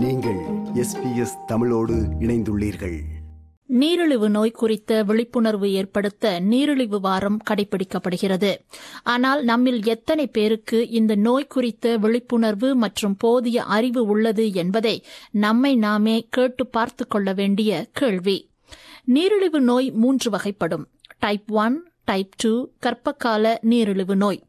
நீங்கள் எஸ்பிஎஸ் தமிழோடு இணைந்துள்ளீர்கள். நீரிழிவு நோய் குறித்த விழிப்புணர்வு ஏற்படுத்த நீரிழிவு வாரம் கடைபிடிக்கப்படுகிறது. ஆனால் நம்மில் எத்தனை பேருக்கு இந்த நோய் குறித்த விழிப்புணர்வு மற்றும் போதிய அறிவு உள்ளது என்பதை நம்மை நாமே கேட்டு பார்த்து கொள்ள வேண்டிய கேள்வி. நீரிழிவு நோய் மூன்று வகைப்படும். டைப் ஒன் டைப் டூ கர்ப்பகால நீரிழிவு நோய்.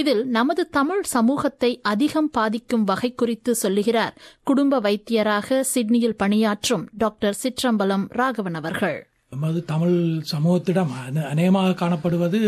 இதில் நமது தமிழ் சமூகத்தை அதிகம் பாதிக்கும் வகை குறித்து சொல்லுகிறார் குடும்ப வைத்தியராக சிட்னியில் பணியாற்றும் டாக்டர் சிற்றம்பலம் ராகவன் அவர்கள். நமது தமிழ் சமூகத்திடம் அநேகமாக காணப்படுவது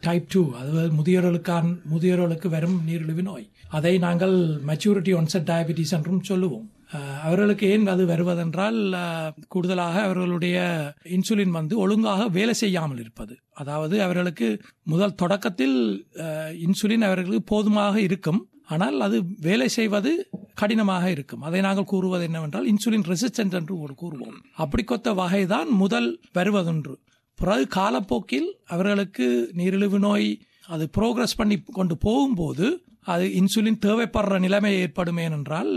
டைப் டூ அதாவது முதியோர்களுக்கான முதியோர்களுக்கு வரும் நீரிழிவு நோய். அதை நாங்கள் மெச்சூரிட்டி ஒன்செட் டயபிட்டிஸ் என்றும் சொல்லுவோம். அவர்களுக்கு ஏன் அது வருவதென்றால் கூடுதலாக அவர்களுடைய இன்சுலின் வந்து ஒழுங்காக வேலை செய்யாமல் இருப்பது. அதாவது அவர்களுக்கு முதல் தொடக்கத்தில் இன்சுலின் அவர்களுக்கு போதுமாக இருக்கும். ஆனால் அது வேலை செய்வது கடினமாக இருக்கும். அதை நாங்கள் கூறுவது என்னவென்றால் இன்சுலின் ரெசிஸ்டன்ட் என்று ஒரு கூறுவோம். அப்படிக்கொத்த வகைதான் முதல் வருவதொன்று. பிறகு காலப்போக்கில் அவர்களுக்கு நீரிழிவு நோய் அது ப்ரோக்ரஸ் பண்ணி கொண்டு போகும்போது அது இன்சுலின் தேவைப்படுற நிலைமை ஏற்படும் ஏனென்றால்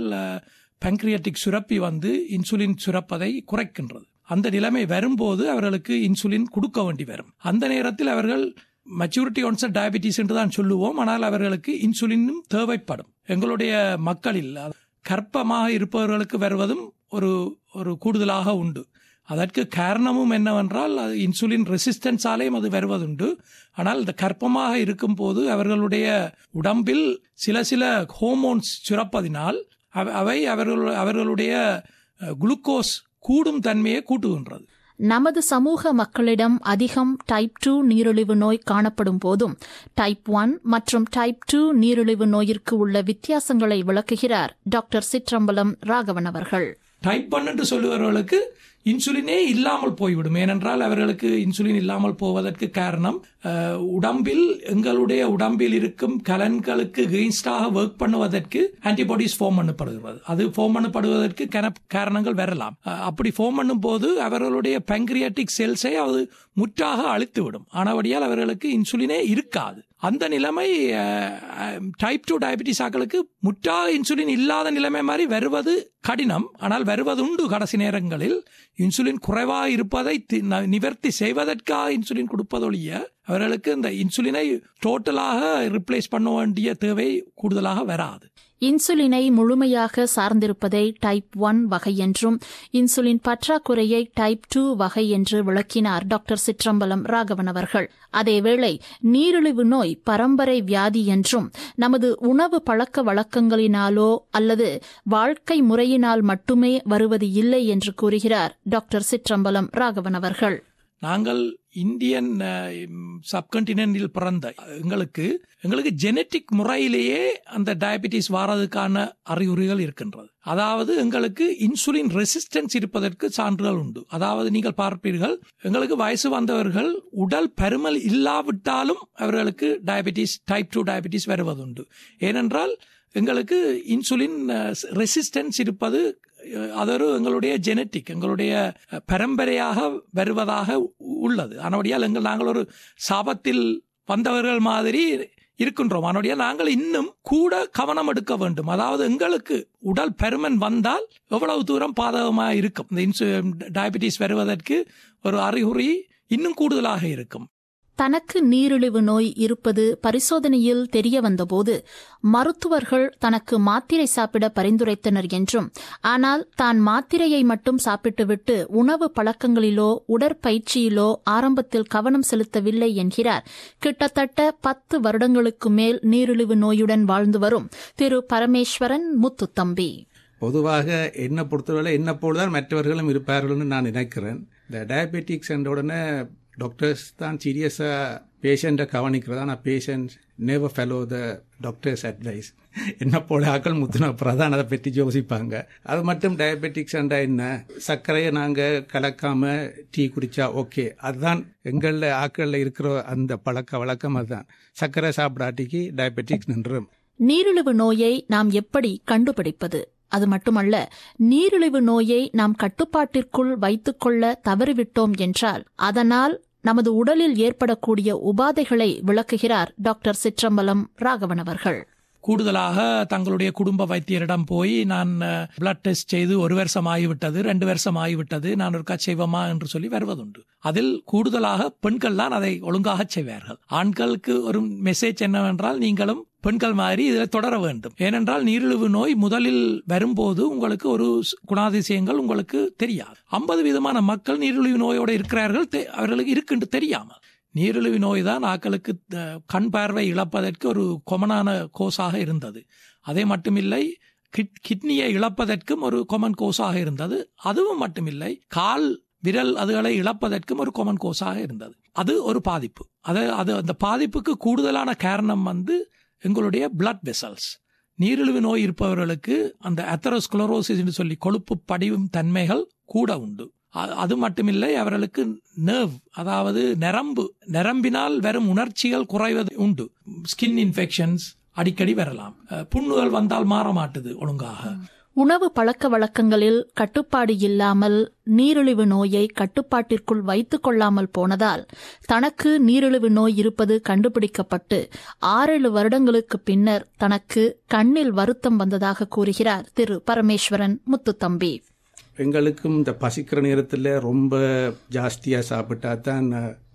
பங்க்ரியாட்டிக் சுரப்பி வந்து இன்சுலின் சுரப்பதை குறைக்கின்றது. அந்த நிலைமை வரும்போது அவர்களுக்கு இன்சுலின் கொடுக்க வேண்டி வரும். அந்த நேரத்தில் அவர்கள் மெச்சூரிட்டி ஒன்செட் டயபிட்டிஸ் என்று தான் சொல்லுவோம். ஆனால் அவர்களுக்கு இன்சுலினும் தேவைப்படும். எங்களுடைய மக்களில் அது கர்ப்பமாக இருப்பவர்களுக்கு வருவதும் ஒரு ஒரு கூடுதலாக உண்டு. அதற்கு காரணமும் என்னவென்றால் அது இன்சுலின் ரெசிஸ்டன்ஸாலேயும் அது வருவதுண்டு. ஆனால் இந்த கர்ப்பமாக இருக்கும்போது அவர்களுடைய உடம்பில் சில சில ஹோமோன்ஸ் சுரப்பதினால் அவை அவர்கள் அவர்களுடைய குளுக்கோஸ் கூடும் தன்மையை கூட்டுகின்றது. நமது சமூக மக்களிடம் அதிகம் டைப் டூ நீரிழிவு நோய் காணப்படும் போதும் டைப் ஒன் மற்றும் டைப் டூ நீரிழிவு நோயிற்கு உள்ள வித்தியாசங்களை விளக்குகிறார் டாக்டர் சிற்றம்பலம் ராகவன் அவர்கள். டைப் ஒன் என்று சொல்லுபவர்களுக்கு இன்சுலினே இல்லாமல் போய்விடும். ஏனென்றால் அவர்களுக்கு இன்சுலின் இல்லாமல் போவதற்கு காரணம் உடம்பில் எங்களுடைய உடம்பில் இருக்கும் கலன்களுக்கு கெயின்ஸ்டாக ஒர்க் பண்ணுவதற்கு ஆன்டிபாடிஸ் ஃபார்ம் பண்ணப்படுகிறது. அது ஃபார்ம் பண்ணப்படுவதற்கு காரணங்கள் வரலாம். அப்படி ஃபார்ம் பண்ணும்போது அவர்களுடைய பங்க்ரியாட்டிக் செல்ஸை அது முற்றாக அழித்துவிடும். ஆனபடியால் அவர்களுக்கு இன்சுலினே இருக்காது. அந்த நிலைமை டைப் டூ டயபிட்டிஸ் ஆக்களுக்கு முற்றா இன்சுலின் இல்லாத நிலைமை மாதிரி வருவது கடினம். ஆனால் வருவது உண்டு கடைசி நேரங்களில் இன்சுலின் குறைவாக இருப்பதை ந- நிவர்த்தி செய்வதற்காக இன்சுலின் கொடுப்பதொழிய அவர்களுக்கு இந்த இன்சுலினை டோட்டலாக ரிப்ளேஸ் பண்ண வேண்டிய தேவை கூடுதலாக வராது. இன்சுலினை முழுமையாக சார்ந்திருப்பதை டைப் ஒன் வகை என்றும் இன்சுலின் பற்றாக்குறையை டைப் டூ வகை என்று விளக்கினார் டாக்டர் சிற்றம்பலம் ராகவன் அவர்கள். அதேவேளை நீரிழிவு நோய் பரம்பரை வியாதி என்றும் நமது உணவு பழக்க வழக்கங்களினாலோ அல்லது வாழ்க்கை முறையினால் மட்டுமே வருவது இல்லை என்று கூறுகிறார் டாக்டர் சிற்றம்பலம் ராகவன் அவர்கள். நாங்கள் இந்தியன் சப்கண்டினில் பிறந்த எங்களுக்கு எங்களுக்கு ஜெனட்டிக் முறையிலேயே அந்த டயபிட்டிஸ் வாரதுக்கான அறிகுறிகள் இருக்கின்றது. அதாவது எங்களுக்கு இன்சுலின் ரெசிஸ்டன்ஸ் இருப்பதற்கு சான்றுகள் உண்டு. அதாவது நீங்கள் பார்ப்பீர்கள் எங்களுக்கு வயசு வந்தவர்கள் உடல் பருமல் இல்லாவிட்டாலும் அவர்களுக்கு டயபிட்டிஸ் டைப் டூ டயபிட்டிஸ் வருவதுண்டு. ஏனென்றால் எங்களுக்கு இன்சுலின் ரெசிஸ்டன்ஸ் இருப்பது அதொரு எங்களுடைய ஜெனட்டிக் எங்களுடைய பரம்பரையாக வருவதாக உள்ளது. ஆனபடியால் எங்கள் நாங்கள் ஒரு சாபத்தில் வந்தவர்கள் மாதிரி இருக்கின்றோம். அதனுடைய நாங்கள் இன்னும் கூட கவனம் எடுக்க வேண்டும். அதாவது எங்களுக்கு உடல் பருமன் வந்தால் எவ்வளவு தூரம் பாதகமாக இருக்கும். இந்த இன்சு டயபிட்டிஸ் வருவதற்கு ஒரு அறிகுறி இன்னும் கூடுதலாக இருக்கும். தனக்கு நீரிழிவு நோய் இருப்பது பரிசோதனையில் தெரிய வந்தபோது மருத்துவர்கள் தனக்கு மாத்திரை சாப்பிட பரிந்துரைத்தனர் என்றும் ஆனால் தான் மாத்திரையை மட்டும் சாப்பிட்டுவிட்டு உணவு பழக்கங்களிலோ உடற்பயிற்சியிலோ ஆரம்பத்தில் கவனம் செலுத்தவில்லை என்கிறார். கிட்டத்தட்ட பத்து வருடங்களுக்கு மேல் நீரிழிவு நோயுடன் வாழ்ந்து வரும் திரு பரமேஸ்வரன் முத்துத்தம்பி. பொதுவாக என்னை பொறுத்தவரை என்ன போல்தான் மற்றவர்களும் இருப்பார்கள்னு நான் நினைக்கிறேன். இந்த டயபெட்டிக்ஸ் என்ற உடனே டாக்டர்ஸ் தான் சீரியஸாக பேஷண்ட்டை கவனிக்கிறதா? ஆனால் patient never follow the doctors advice என்ன போல ஆக்கள் முத்துன பிரதான் அதை பற்றி யோசிப்பாங்க. அது மட்டும் டயபெட்டிக்ஸ் என்றா என்ன? சர்க்கரையை நாங்கள் கலக்காமல் டீ குடித்தா ஓகே அதுதான் எங்களில் ஆக்களில் இருக்கிற அந்த பழக்க வழக்கம் அதுதான். சர்க்கரை சாப்பிடாட்டிக்கு டயபெட்டிக்ஸ் நின்றும். நீரிழிவு நோயை நாம் எப்படி கண்டுபிடிப்பது? அது மட்டுமல்ல நீரிழிவு நோயை நாம் கட்டுப்பாட்டிற்குள் வைத்துக்கொள்ள தவறிவிட்டோம் என்றால் அதனால் நமது உடலில் ஏற்படக்கூடிய உபாதைகளை விளக்குகிறார் டாக்டர் சிற்றம்பலம் ராகவன் அவர்கள். கூடுதலாக தங்களுடைய குடும்ப வைத்தியரிடம் போய் நான் பிளட் டெஸ்ட் செய்து ஒரு வருஷம் ஆகிவிட்டது ரெண்டு வருஷம் ஆகிவிட்டது நான் ஒருக்கா செய்வோமா என்று சொல்லி வருவதுண்டு. அதில் கூடுதலாக பெண்கள் தான் அதை ஒழுங்காக செய்வார்கள். ஆண்களுக்கு ஒரு மெசேஜ் என்னவென்றால் நீங்களும் பெண்கள் மாதிரி இதில் தொடர வேண்டும். ஏனென்றால் நீரிழிவு நோய் முதலில் வரும்போது உங்களுக்கு ஒரு குணாதிசயங்கள் உங்களுக்கு தெரியாது. ஐம்பது விதமான மக்கள் நீரிழிவு நோயோடு இருக்கிறார்கள். அவர்களுக்கு இருக்குன்னு தெரியாமல் நீரிழிவு நோய் தான் ஆக்களுக்கு கண் பார்வை இழப்பதற்கு ஒரு கொமனான கோஸாக இருந்தது. அதே மட்டுமில்லை கிட்னியை இழப்பதற்கும் ஒரு கொமன் கோஸாக இருந்தது. அதுவும் மட்டுமில்லை கால் விரல் அதுகளை இழப்பதற்கும் ஒரு கொமன் கோஸாக இருந்தது. அது ஒரு பாதிப்பு. அது அது அந்த பாதிப்புக்கு கூடுதலான காரணம் வந்து எங்களுடைய பிளட் வெசல்ஸ் நீரிழிவு நோய் இருப்பவர்களுக்கு அந்த அத்தரோஸ்குளரோசிஸ் என்று சொல்லி கொழுப்பு படிவும் தன்மைகள் கூட உண்டு. அது மட்டுமில்லை அவர்களுக்கு நர்வ் அதாவது நரம்பு நரம்பினால் வரும் உணர்ச்சிகள் குறைவது உண்டு. ஸ்கின் இன்ஃபெக்ஷன்ஸ் அடிக்கடி வரலாம். புண்ணுகள் வந்தால் மாற மாட்டுது ஒழுங்காக. உணவு பழக்க வழக்கங்களில் கட்டுப்பாடு இல்லாமல் நீரிழிவு நோயை கட்டுப்பாட்டிற்குள் வைத்துக் கொள்ளாமல் போனதால் தனக்கு நீரிழிவு நோய் இருப்பது கண்டுபிடிக்கப்பட்டு ஆறேழு வருடங்களுக்கு பின்னர் தனக்கு கண்ணில் வருத்தம் வந்ததாக கூறுகிறார் திரு பரமேஸ்வரன் முத்துத்தம்பி. எங்களுக்கும் இந்த பசிக்கிற நேரத்தில் ரொம்ப ஜாஸ்தியாக சாப்பிட்டா தான்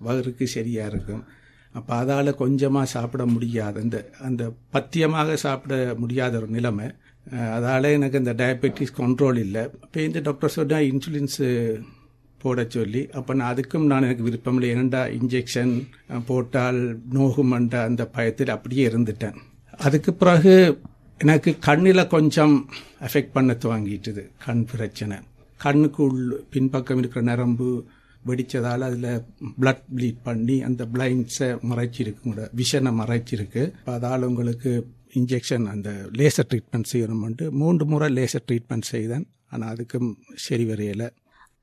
வயிறுக்கு சரியாக இருக்கும். அப்போ அதால் கொஞ்சமாக சாப்பிட முடியாது. அந்த அந்த பத்தியமாக சாப்பிட முடியாத ஒரு நிலைமை. அதால் எனக்கு இந்த டயபெட்டிஸ் கண்ட்ரோல் இல்லை. இப்போ இந்த டாக்டர் சொன்னால் இன்சுலின்ஸு போட சொல்லி அப்போ நான் அதுக்கும் நான் எனக்கு விருப்பம் இல்லை. ஏனண்டா இன்ஜெக்ஷன் போட்டால் நோகுமன்ற அந்த பயத்தில் அப்படியே இருந்துட்டேன். அதுக்கு பிறகு எனக்கு கண்ணில் கொஞ்சம் எஃபெக்ட் பண்ண துவங்கிட்டுது. கண் பிரச்சனை. கண்ணுக்குள் பின்பக்கம் இருக்கிற நரம்பு வெடித்ததால் அதில் பிளட் ப்ளீட் பண்ணி அந்த பிளைண்ட்ஸை மறைச்சிருக்கு கூட. விஷனை மறைச்சிருக்கு. அதால் உங்களுக்கு இன்ஜெக்ஷன் அந்த லேசர் ட்ரீட்மெண்ட் செய்யணும்ட்டு மூன்று முறை லேசர் ட்ரீட்மெண்ட் செய்தேன். ஆனால் அதுக்கும் சரி வரையலை.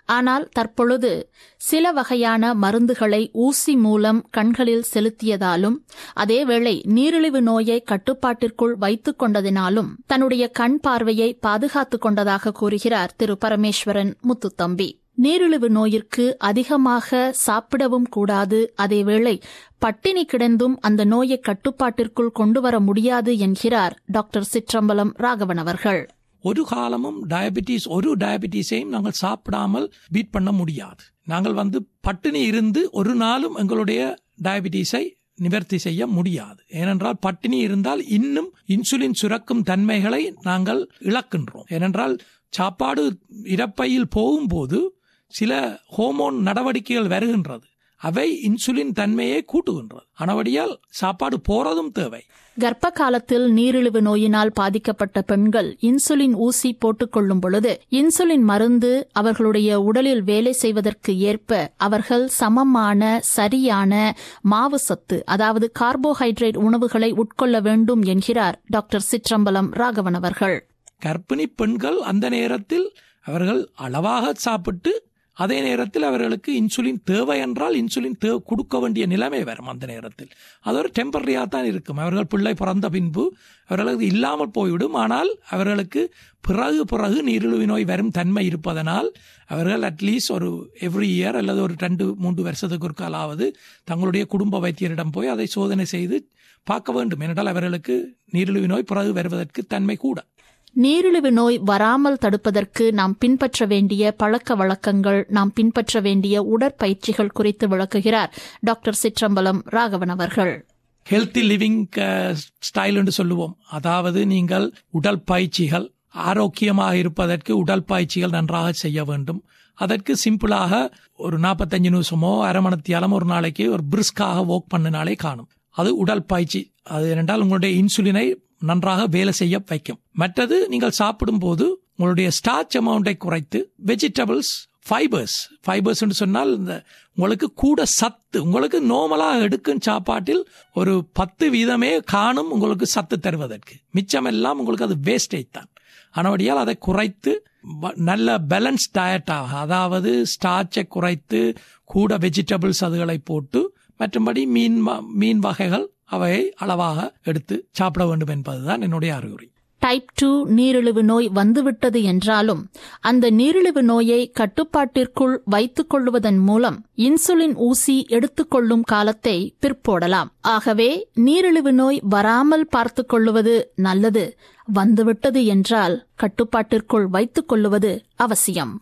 ஆனால் தற்பொழுது சில வகையான மருந்துகளை ஊசி மூலம் கண்களில் செலுத்தியதாலும் அதேவேளை நீரிழிவு நோயை கட்டுப்பாட்டிற்குள் வைத்துக் கொண்டதினாலும் தன்னுடைய கண் பார்வையை பாதுகாத்துக் கொண்டதாக கூறுகிறார் திரு பரமேஸ்வரன் முத்துத்தம்பி. நீரிழிவு நோயிற்கு அதிகமாக சாப்பிடவும் கூடாது. அதேவேளை பட்டினி கிடந்தும் அந்த நோயை கட்டுப்பாட்டிற்குள் கொண்டு வர முடியாது என்கிறார் டாக்டர் சிற்றம்பலம் ராகவன் அவர்கள். ஒரு காலமும் டயபிட்டிஸ் ஒரு டயபிட்டிஸையும் நாங்கள் சாப்பிடாமல் பீட் பண்ண முடியாது. நாங்கள் வந்து பட்டினி இருந்து ஒரு நாளும் எங்களுடைய டயபிட்டிஸை நிவர்த்தி செய்ய முடியாது. ஏனென்றால் பட்டினி இருந்தால் இன்னும் இன்சுலின் சுரக்கும் தன்மைகளை நாங்கள் இழக்கின்றோம். ஏனென்றால் சாப்பாடு இறப்பையில் போகும்போது சில ஹோமோன் நடவடிக்கைகள் வருகின்றது. அவை இன்சுலின் தன்மையை கூட்டுகின்றது. ஆனபடியால் சாப்பாடு போறதும் தேவை. கர்ப்ப காலத்தில் நீரிழிவு நோயினால் பாதிக்கப்பட்ட பெண்கள் இன்சுலின் ஊசி போட்டுக்கொள்ளும் பொழுது இன்சுலின் மருந்து அவர்களுடைய உடலில் வேலை செய்வதற்கு ஏற்ப அவர்கள் சமமான சரியான மாவு சத்து அதாவது கார்போஹைட்ரேட் உணவுகளை உட்கொள்ள வேண்டும் என்கிறார் டாக்டர் சிற்றம்பலம் ராகவன் அவர்கள். கர்ப்பிணி பெண்கள் அந்த நேரத்தில் அவர்கள் அளவாக சாப்பிட்டு அதே நேரத்தில் அவர்களுக்கு இன்சுலின் தேவை என்றால் இன்சுலின் தே கொடுக்க வேண்டிய நிலைமை வரும் அந்த நேரத்தில். அது ஒரு டெம்பரரியாக தான் இருக்கும். அவர்கள் பிள்ளை பிறந்த பின்பு அவர்களுக்கு இல்லாமல் போய்விடும். ஆனால் அவர்களுக்கு பிறகு பிறகு நீரிழிவு நோய் வரும் தன்மை இருப்பதனால் அவர்கள் அட்லீஸ்ட் ஒரு எவ்ரி இயர் அல்லது ஒரு ரெண்டு மூன்று வருஷத்துக்கு ஒரு காலாவது தங்களுடைய குடும்ப வைத்தியரிடம் போய் அதை சோதனை செய்து பார்க்க வேண்டும். என்றால் அவர்களுக்கு நீரிழிவு நோய் பிறகு வருவதற்கு தன்மை கூட. நீரிழிவு நோய் வராமல் தடுப்பதற்கு நாம் பின்பற்ற வேண்டிய பழக்க வழக்கங்கள் நாம் பின்பற்ற வேண்டிய உடற்பயிற்சிகள் குறித்து விளக்குகிறார் டாக்டர் சிற்றம்பலம் ராகவன் அவர்கள். ஹெல்த்தி லிவிங் ஸ்டைல் என்று சொல்லுவோம். அதாவது நீங்கள் உடல் பயிற்சிகள் ஆரோக்கியமாக இருப்பதற்கு உடல் பயிற்சிகள் நன்றாக செய்ய வேண்டும். அதற்கு சிம்பிளாக ஒரு நாற்பத்தஞ்சு நிமிஷமோ அரை மணத்தியாலம் ஒரு நாளைக்கு ஒரு பிரிஸ்காக ஒர்க் பண்ணினாலே காணும். அது உடல் பயிற்சி அது என்றால் உங்களுடைய இன்சுலினை நன்றாக வேலை செய்ய வைக்கும். மற்றது நீங்கள் சாப்பிடும்போது உங்களுடைய ஸ்டார்ச் அமௌண்டை குறைத்து வெஜிடபிள்ஸ் ஃபைபர்ஸ் ஃபைபர்ஸ் சொன்னால் இந்த உங்களுக்கு கூட சத்து உங்களுக்கு நோமலாக எடுக்கும் சாப்பாட்டில் ஒரு பத்து வீதமே காணும் உங்களுக்கு சத்து தருவதற்கு. மிச்சமெல்லாம் உங்களுக்கு அது வேஸ்டேஜ் தான். ஆனபடியால் அதை குறைத்து நல்ல பேலன்ஸ் டயட்டாக அதாவது ஸ்டார்ச்சை குறைத்து கூட வெஜிடபிள்ஸ் அதுகளை போட்டு மற்றபடி மீன் மீன் வகைகள் அவையை அளவாக எடுத்து சாப்பிட வேண்டும் என்பதுதான் என்னுடைய அறிகுறி. டைப் டூ நீரிழிவு நோய் வந்துவிட்டது என்றாலும் அந்த நீரிழிவு நோயை கட்டுப்பாட்டிற்குள் வைத்துக் கொள்வதன் மூலம் இன்சுலின் ஊசி எடுத்துக்கொள்ளும் காலத்தை பிற்போடலாம். ஆகவே நீரிழிவு நோய் வராமல் பார்த்துக் கொள்ளுவது நல்லது. வந்துவிட்டது என்றால் கட்டுப்பாட்டிற்குள் வைத்துக் கொள்ளுவது அவசியம்.